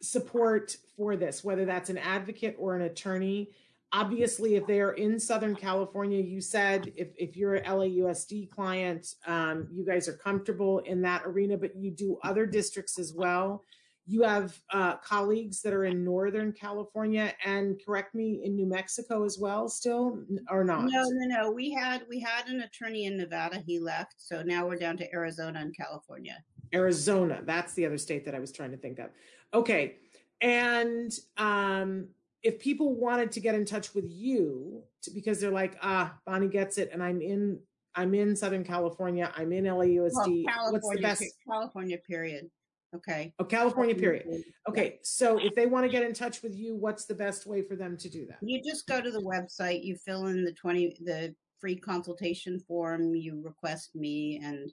support for this, whether that's an advocate or an attorney obviously if they are in southern california you said if, if you're an lausd client um, you guys are comfortable in that arena but you do other districts as well. You have uh, colleagues that are in northern california and correct me in new mexico as well still or not? No no no. We had we had an attorney in nevada. He left. So now we're down to arizona and california. Arizona. That's the other state that i was trying to think of. Okay. And um if people wanted to get in touch with you to, because they're like, ah, Bonnie gets it, and I'm in, I'm in Southern California, I'm in LAUSD. Well, what's the best? California, period. Okay. Oh, California, period. Okay. So if they want to get in touch with you, what's the best way for them to do that? You just go to the website, you fill in the 20, the free consultation form, you request me, and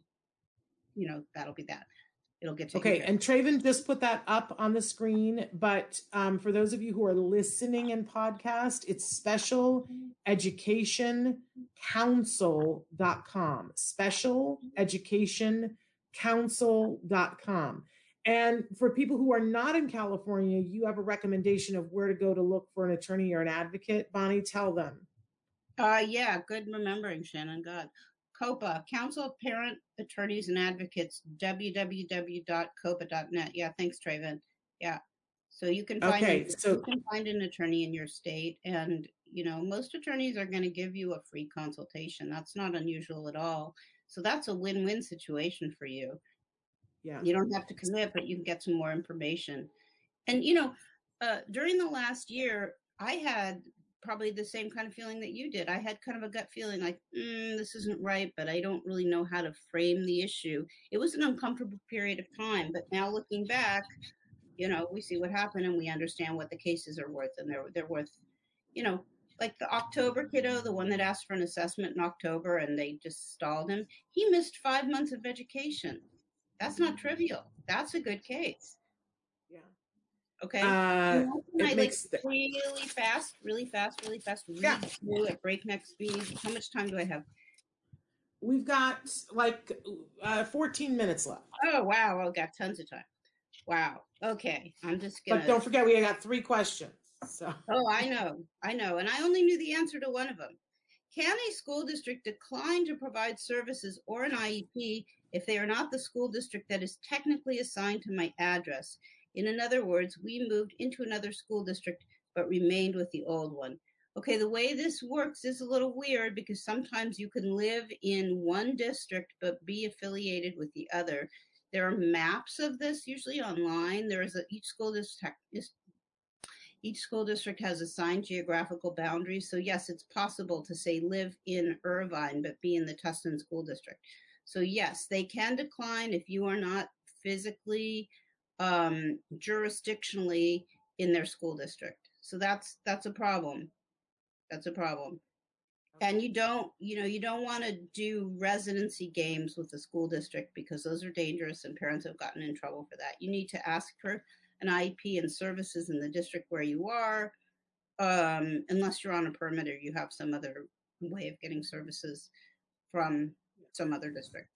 you know, that'll be that it'll get taken okay and Traven just put that up on the screen but um, for those of you who are listening in podcast it's special education council.com special education council.com and for people who are not in california you have a recommendation of where to go to look for an attorney or an advocate. Bonnie tell them. Uh yeah good remembering shannon god COPA, Council of Parent Attorneys and Advocates, www.copa.net. Yeah, thanks, Traven. Yeah. So you can find okay, so, you can find an attorney in your state, and you know most attorneys are going to give you a free consultation. That's not unusual at all. So that's a win-win situation for you. Yeah. You don't have to commit, but you can get some more information. And you know, uh, during the last year, I had probably the same kind of feeling that you did. I had kind of a gut feeling like, mm, this isn't right, but I don't really know how to frame the issue. It was an uncomfortable period of time, but now looking back, you know, we see what happened and we understand what the cases are worth, and they're they're worth, you know, like the October kiddo, the one that asked for an assessment in October and they just stalled him. He missed five months of education. That's not trivial. That's a good case. Okay. Uh, I like the- really fast, really fast, really fast, really yeah. through at breakneck speed. How much time do I have? We've got like uh, 14 minutes left. Oh wow, I've got tons of time. Wow. Okay, I'm just gonna. But don't forget, we got three questions. So. Oh, I know, I know, and I only knew the answer to one of them. Can a school district decline to provide services or an IEP if they are not the school district that is technically assigned to my address? In other words, we moved into another school district, but remained with the old one. Okay, the way this works is a little weird because sometimes you can live in one district but be affiliated with the other. There are maps of this usually online. There is a, each school district is, each school district has assigned geographical boundaries. So yes, it's possible to say live in Irvine but be in the Tustin school district. So yes, they can decline if you are not physically um, jurisdictionally in their school district. So that's that's a problem. That's a problem. And you don't, you know, you don't want to do residency games with the school district because those are dangerous and parents have gotten in trouble for that. You need to ask for an IEP and services in the district where you are, um, unless you're on a permit or you have some other way of getting services from some other district.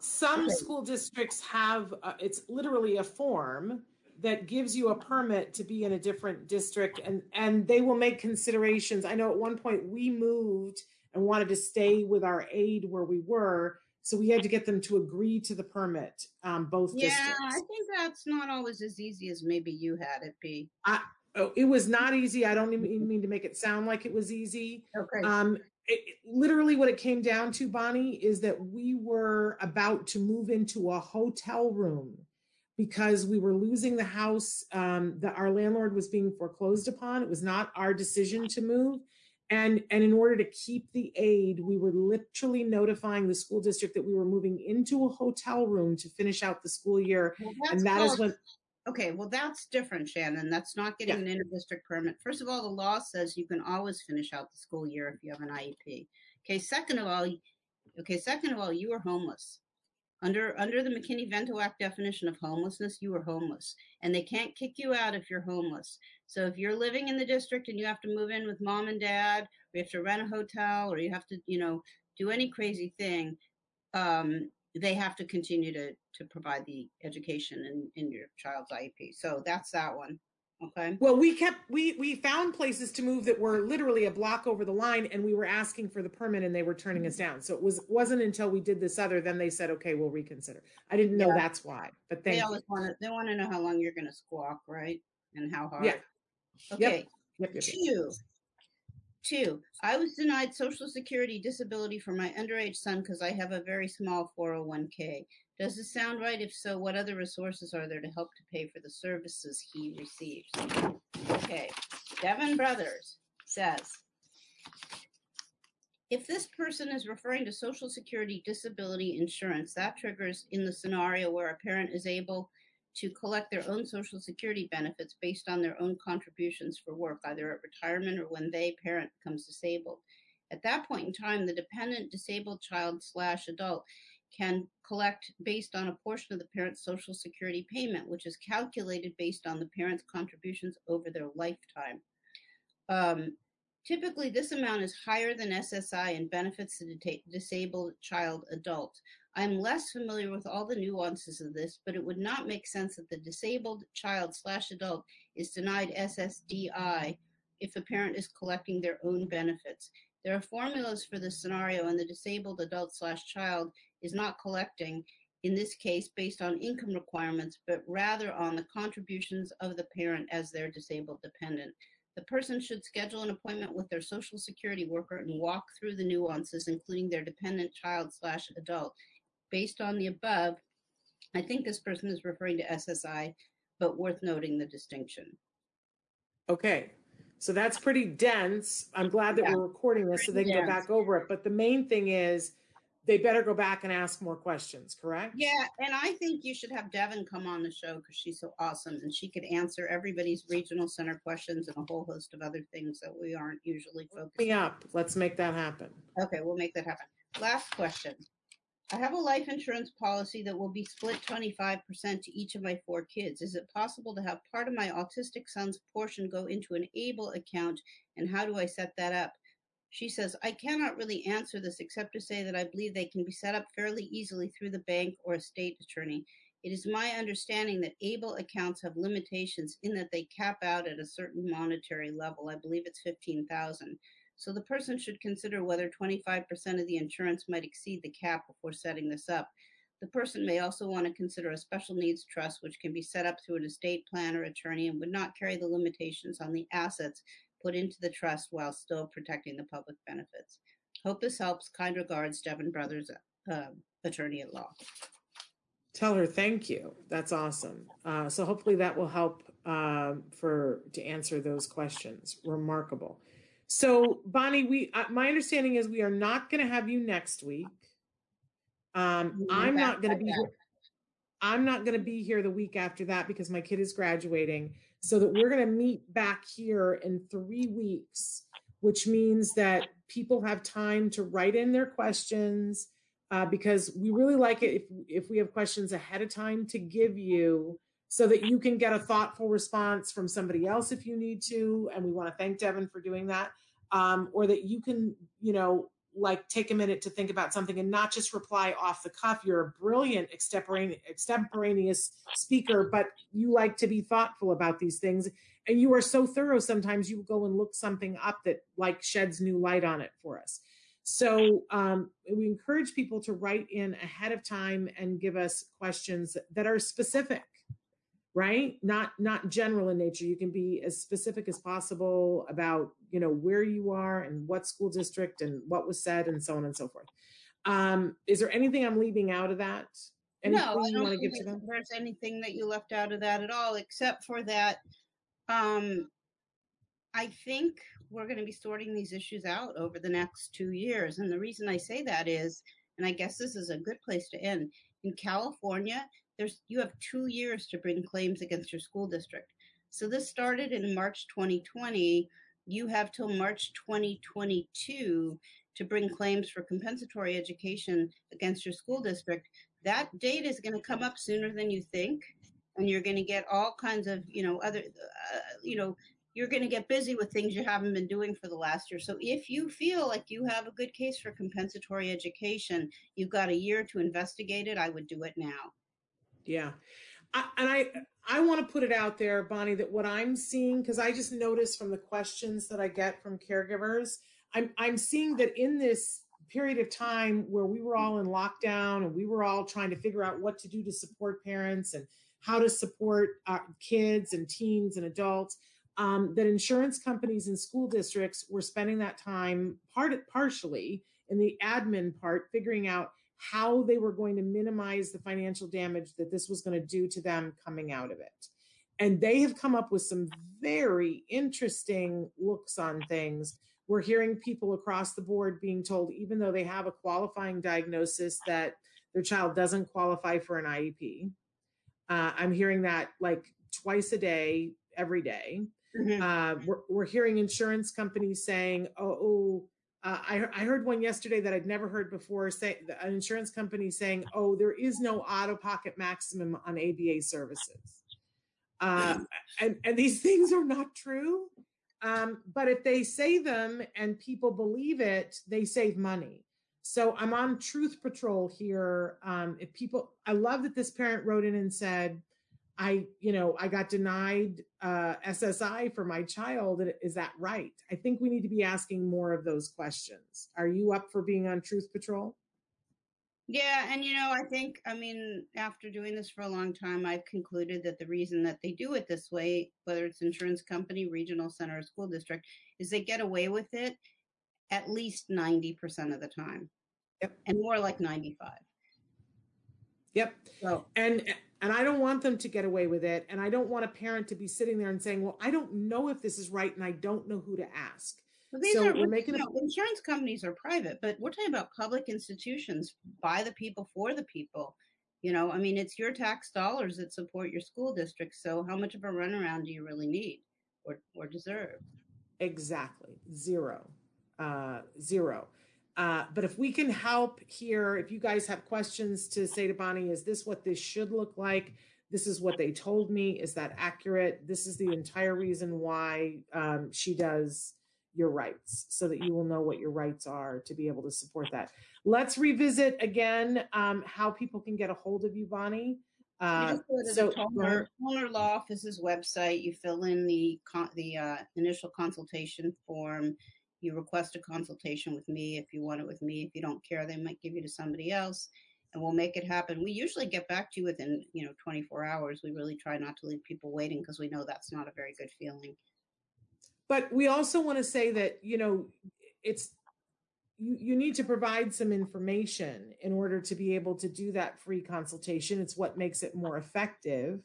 Some school districts have, uh, it's literally a form that gives you a permit to be in a different district and and they will make considerations. I know at one point we moved and wanted to stay with our aide where we were so we had to get them to agree to the permit um, both yeah districts. i think that's not always as easy as maybe you had it be. I, oh, it was not easy. I don't even mean to make it sound like it was easy. Okay. Um, it, literally what it came down to bonnie is that we were about to move into a hotel room because we were losing the house um, that our landlord was being foreclosed upon. It was not our decision to move. And, and in order to keep the aide, we were literally notifying the school district that we were moving into a hotel room to finish out the school year. Well, and that is when. Okay, well, that's different, Shannon. That's not getting yeah. an interdistrict permit. First of all, the law says you can always finish out the school year if you have an IEP. Okay, second of all, okay, second of all, you are homeless. Under under the McKinney-Vento Act definition of homelessness, you are homeless, and they can't kick you out if you're homeless. So if you're living in the district and you have to move in with mom and dad, or you have to rent a hotel, or you have to, you know, do any crazy thing, um, they have to continue to to provide the education in, in your child's IEP. So that's that one. Okay. Well, we kept we we found places to move that were literally a block over the line, and we were asking for the permit, and they were turning us mm-hmm. down. So it was wasn't until we did this other, then they said, okay, we'll reconsider. I didn't know yeah. that's why, but they always want to they want to know how long you're going to squawk, right, and how hard. Yeah. Okay. Yep. Yep, yep, Two. Two. I was denied Social Security disability for my underage son because I have a very small 401k. Does this sound right? If so, what other resources are there to help to pay for the services he receives? Okay, Devin Brothers says, if this person is referring to Social Security disability insurance, that triggers in the scenario where a parent is able to collect their own Social Security benefits based on their own contributions for work, either at retirement or when they parent becomes disabled. At that point in time, the dependent disabled child slash adult can collect based on a portion of the parent's Social Security payment, which is calculated based on the parent's contributions over their lifetime. Um, typically, this amount is higher than SSI and benefits the disabled child adult. I'm less familiar with all the nuances of this, but it would not make sense that the disabled child slash adult is denied SSDI if the parent is collecting their own benefits. There are formulas for this scenario, and the disabled adult slash child is not collecting, in this case, based on income requirements, but rather on the contributions of the parent as their disabled dependent. The person should schedule an appointment with their Social Security worker and walk through the nuances, including their dependent child slash adult. Based on the above, I think this person is referring to SSI, but worth noting the distinction. Okay, so that's pretty dense. I'm glad that yeah. we're recording this so they can dense. go back over it. But the main thing is they better go back and ask more questions, correct? Yeah, and I think you should have Devin come on the show because she's so awesome and she could answer everybody's regional center questions and a whole host of other things that we aren't usually focused. Me up. Let's make that happen. Okay, we'll make that happen. Last question. I have a life insurance policy that will be split 25% to each of my four kids. Is it possible to have part of my autistic son's portion go into an ABLE account, and how do I set that up? She says, I cannot really answer this except to say that I believe they can be set up fairly easily through the bank or a state attorney. It is my understanding that ABLE accounts have limitations in that they cap out at a certain monetary level. I believe it's 15,000. So the person should consider whether 25% of the insurance might exceed the cap before setting this up. The person may also want to consider a special needs trust, which can be set up through an estate plan or attorney and would not carry the limitations on the assets put into the trust while still protecting the public benefits. Hope this helps. Kind regards, Devin Brothers, uh, attorney at law. Tell her thank you. That's awesome. Uh, so hopefully that will help uh, for to answer those questions. Remarkable. So Bonnie, we uh, my understanding is we are not going to have you next week. Um, I'm not going to be. Here, I'm not going to be here the week after that because my kid is graduating. So that we're going to meet back here in three weeks, which means that people have time to write in their questions uh, because we really like it if if we have questions ahead of time to give you so that you can get a thoughtful response from somebody else if you need to. And we want to thank Devin for doing that. Um, or that you can, you know, like take a minute to think about something and not just reply off the cuff. You're a brilliant extemporaneous speaker, but you like to be thoughtful about these things. And you are so thorough sometimes you go and look something up that like sheds new light on it for us. So um, we encourage people to write in ahead of time and give us questions that are specific right? Not not general in nature. You can be as specific as possible about you know where you are and what school district and what was said and so on and so forth. Um is there anything i'm leaving out of that? Anything no, I don't think there's anything that you left out of that at all except for that um i think we're going to be sorting these issues out over the next two years. And the reason i say that is and i guess this is a good place to end in california there's you have two years to bring claims against your school district. So this started in March 2020. You have till March 2022 to bring claims for compensatory education against your school district. That date is going to come up sooner than you think, and you're going to get all kinds of you know other uh, you know you're going to get busy with things you haven't been doing for the last year. So if you feel like you have a good case for compensatory education, you've got a year to investigate it. I would do it now. Yeah. I, and I I want to put it out there, Bonnie, that what I'm seeing, because I just noticed from the questions that I get from caregivers, I'm I'm seeing that in this period of time where we were all in lockdown and we were all trying to figure out what to do to support parents and how to support our kids and teens and adults, um, that insurance companies and school districts were spending that time part partially in the admin part, figuring out how they were going to minimize the financial damage that this was going to do to them coming out of it. And they have come up with some very interesting looks on things. We're hearing people across the board being told, even though they have a qualifying diagnosis, that their child doesn't qualify for an IEP. Uh, I'm hearing that like twice a day, every day. Mm-hmm. Uh, we're, we're hearing insurance companies saying, oh, oh uh, I, I, heard one yesterday that I'd never heard before say an insurance company saying, oh, there is no out of pocket maximum on ABA services. Uh, and, and these things are not true. Um, but if they say them and people believe it, they save money. So I'm on truth patrol here. Um, if people, I love that this parent wrote in and said, I, you know, I got denied uh, SSI for my child. Is that right? I think we need to be asking more of those questions. Are you up for being on Truth Patrol? Yeah, and you know, I think, I mean, after doing this for a long time, I've concluded that the reason that they do it this way, whether it's insurance company, regional center, or school district, is they get away with it at least 90% of the time. Yep. And more like 95. Yep. So, and and I don't want them to get away with it. And I don't want a parent to be sitting there and saying, well, I don't know if this is right and I don't know who to ask. Well, these so are, we're making you know, a- insurance companies are private, but we're talking about public institutions by the people for the people. You know, I mean, it's your tax dollars that support your school district. So how much of a runaround do you really need or, or deserve? Exactly. Zero. Uh, zero. Uh, but if we can help here, if you guys have questions to say to Bonnie, is this what this should look like? This is what they told me. Is that accurate? This is the entire reason why um, she does your rights so that you will know what your rights are to be able to support that. Let's revisit again um, how people can get a hold of you, Bonnie. Uh, you so Toner, Toner Law Office's website. You fill in the the uh, initial consultation form you request a consultation with me if you want it with me. If you don't care, they might give you to somebody else. and we'll make it happen. We usually get back to you within, you know, 24 hours. We really try not to leave people waiting because we know that's not a very good feeling. But we also want to say that, you know, it's you, you need to provide some information in order to be able to do that free consultation. It's what makes it more effective.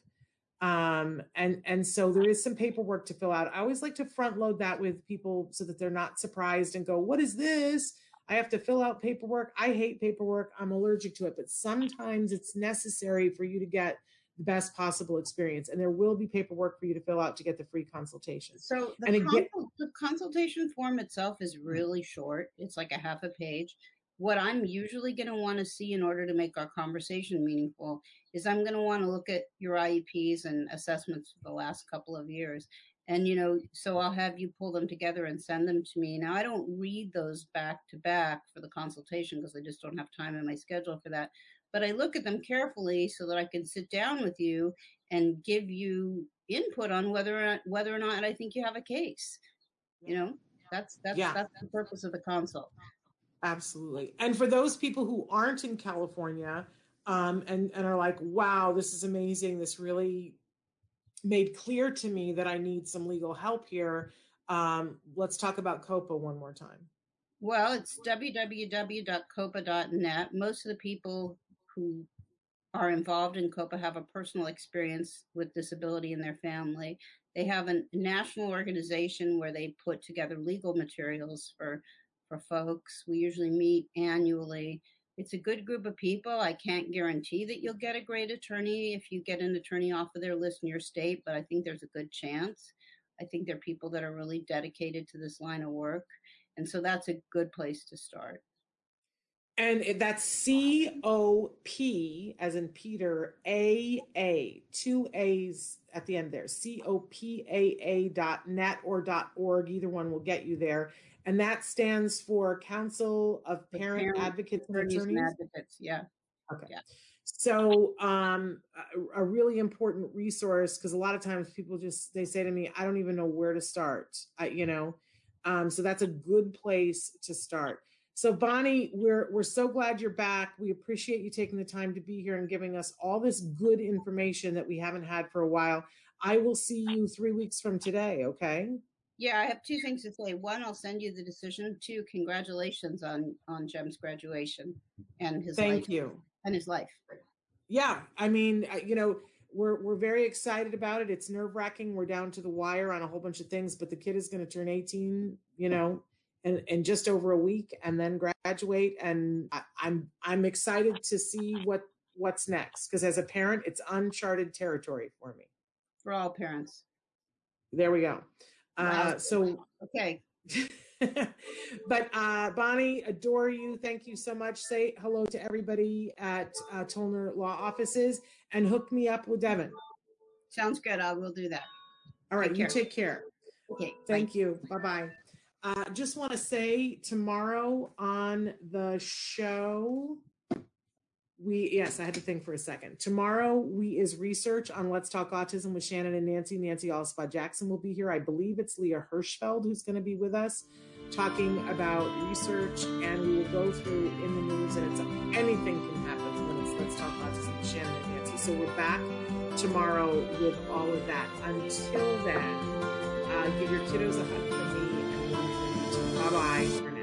Um, and and so there is some paperwork to fill out. I always like to front load that with people so that they're not surprised and go, "What is this?" I have to fill out paperwork. I hate paperwork. I'm allergic to it, but sometimes it's necessary for you to get the best possible experience. And there will be paperwork for you to fill out to get the free consultation. So the, and again, consult, the consultation form itself is really short. It's like a half a page. What I'm usually going to want to see in order to make our conversation meaningful is I'm going to want to look at your IEPs and assessments for the last couple of years. And you know so i'll have you pull them together and send them to me. Now i don't read those back to back for the consultation because i just don't have time in my schedule for that. But i look at them carefully so that i can sit down with you and give you input on whether or not, whether or not i think you have a case. You know? That's that's yeah. that's the purpose of the consult. Absolutely. And for those people who aren't in california um, and and are like wow this is amazing this really made clear to me that I need some legal help here. Um, let's talk about COPA one more time. Well, it's www.copa.net. Most of the people who are involved in COPA have a personal experience with disability in their family. They have a national organization where they put together legal materials for for folks. We usually meet annually it's a good group of people. I can't guarantee that you'll get a great attorney if you get an attorney off of their list in your state, but I think there's a good chance. I think they're people that are really dedicated to this line of work. And so that's a good place to start. And that's C O P as in Peter, A A, two A's at the end there, C O P A A dot net or dot org. Either one will get you there and that stands for Council of Parent, Parent Advocates and Attorneys. And advocates, yeah. Okay. Yeah. So, um, a, really important resource because a lot of times people just they say to me, "I don't even know where to start." I, you know, um, so that's a good place to start. So, Bonnie, we're we're so glad you're back. We appreciate you taking the time to be here and giving us all this good information that we haven't had for a while. I will see you three weeks from today. Okay. Yeah, I have two things to say. One, I'll send you the decision. Two, congratulations on on Jem's graduation and his life. thank life, you and his life. Yeah, I mean, you know, we're we're very excited about it. It's nerve wracking. We're down to the wire on a whole bunch of things, but the kid is going to turn eighteen. You know, in, in just over a week, and then graduate. And I, I'm I'm excited to see what what's next because as a parent, it's uncharted territory for me. For all parents. There we go. Uh, so okay. but uh, Bonnie, adore you. Thank you so much. Say hello to everybody at uh, Tollner Law Offices and hook me up with Devin. Sounds good. I will do that. All right. Take you care. take care. Okay. Thank bye. you. Bye bye. Uh, just want to say tomorrow on the show, we yes i had to think for a second. Tomorrow we is research on let's talk autism with shannon and nancy. Nancy Alspaugh Jackson will be here. I believe it's leah hirschfeld who's going to be with us talking about research and we will go through in the news and it's anything can happen when it's let's talk autism with shannon and nancy. So we're back tomorrow with all of that. Until then uh, give your kiddos a hug from me and you bye bye